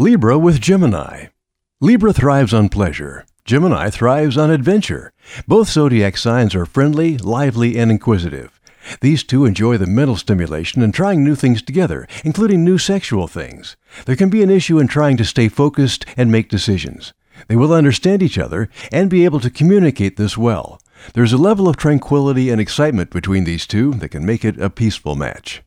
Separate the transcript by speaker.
Speaker 1: Libra with Gemini. Libra thrives on pleasure. Gemini thrives on adventure. Both zodiac signs are friendly, lively, and inquisitive. These two enjoy the mental stimulation and trying new things together, including new sexual things. There can be an issue in trying to stay focused and make decisions. They will understand each other and be able to communicate this well. There's a level of tranquility and excitement between these two that can make it a peaceful match.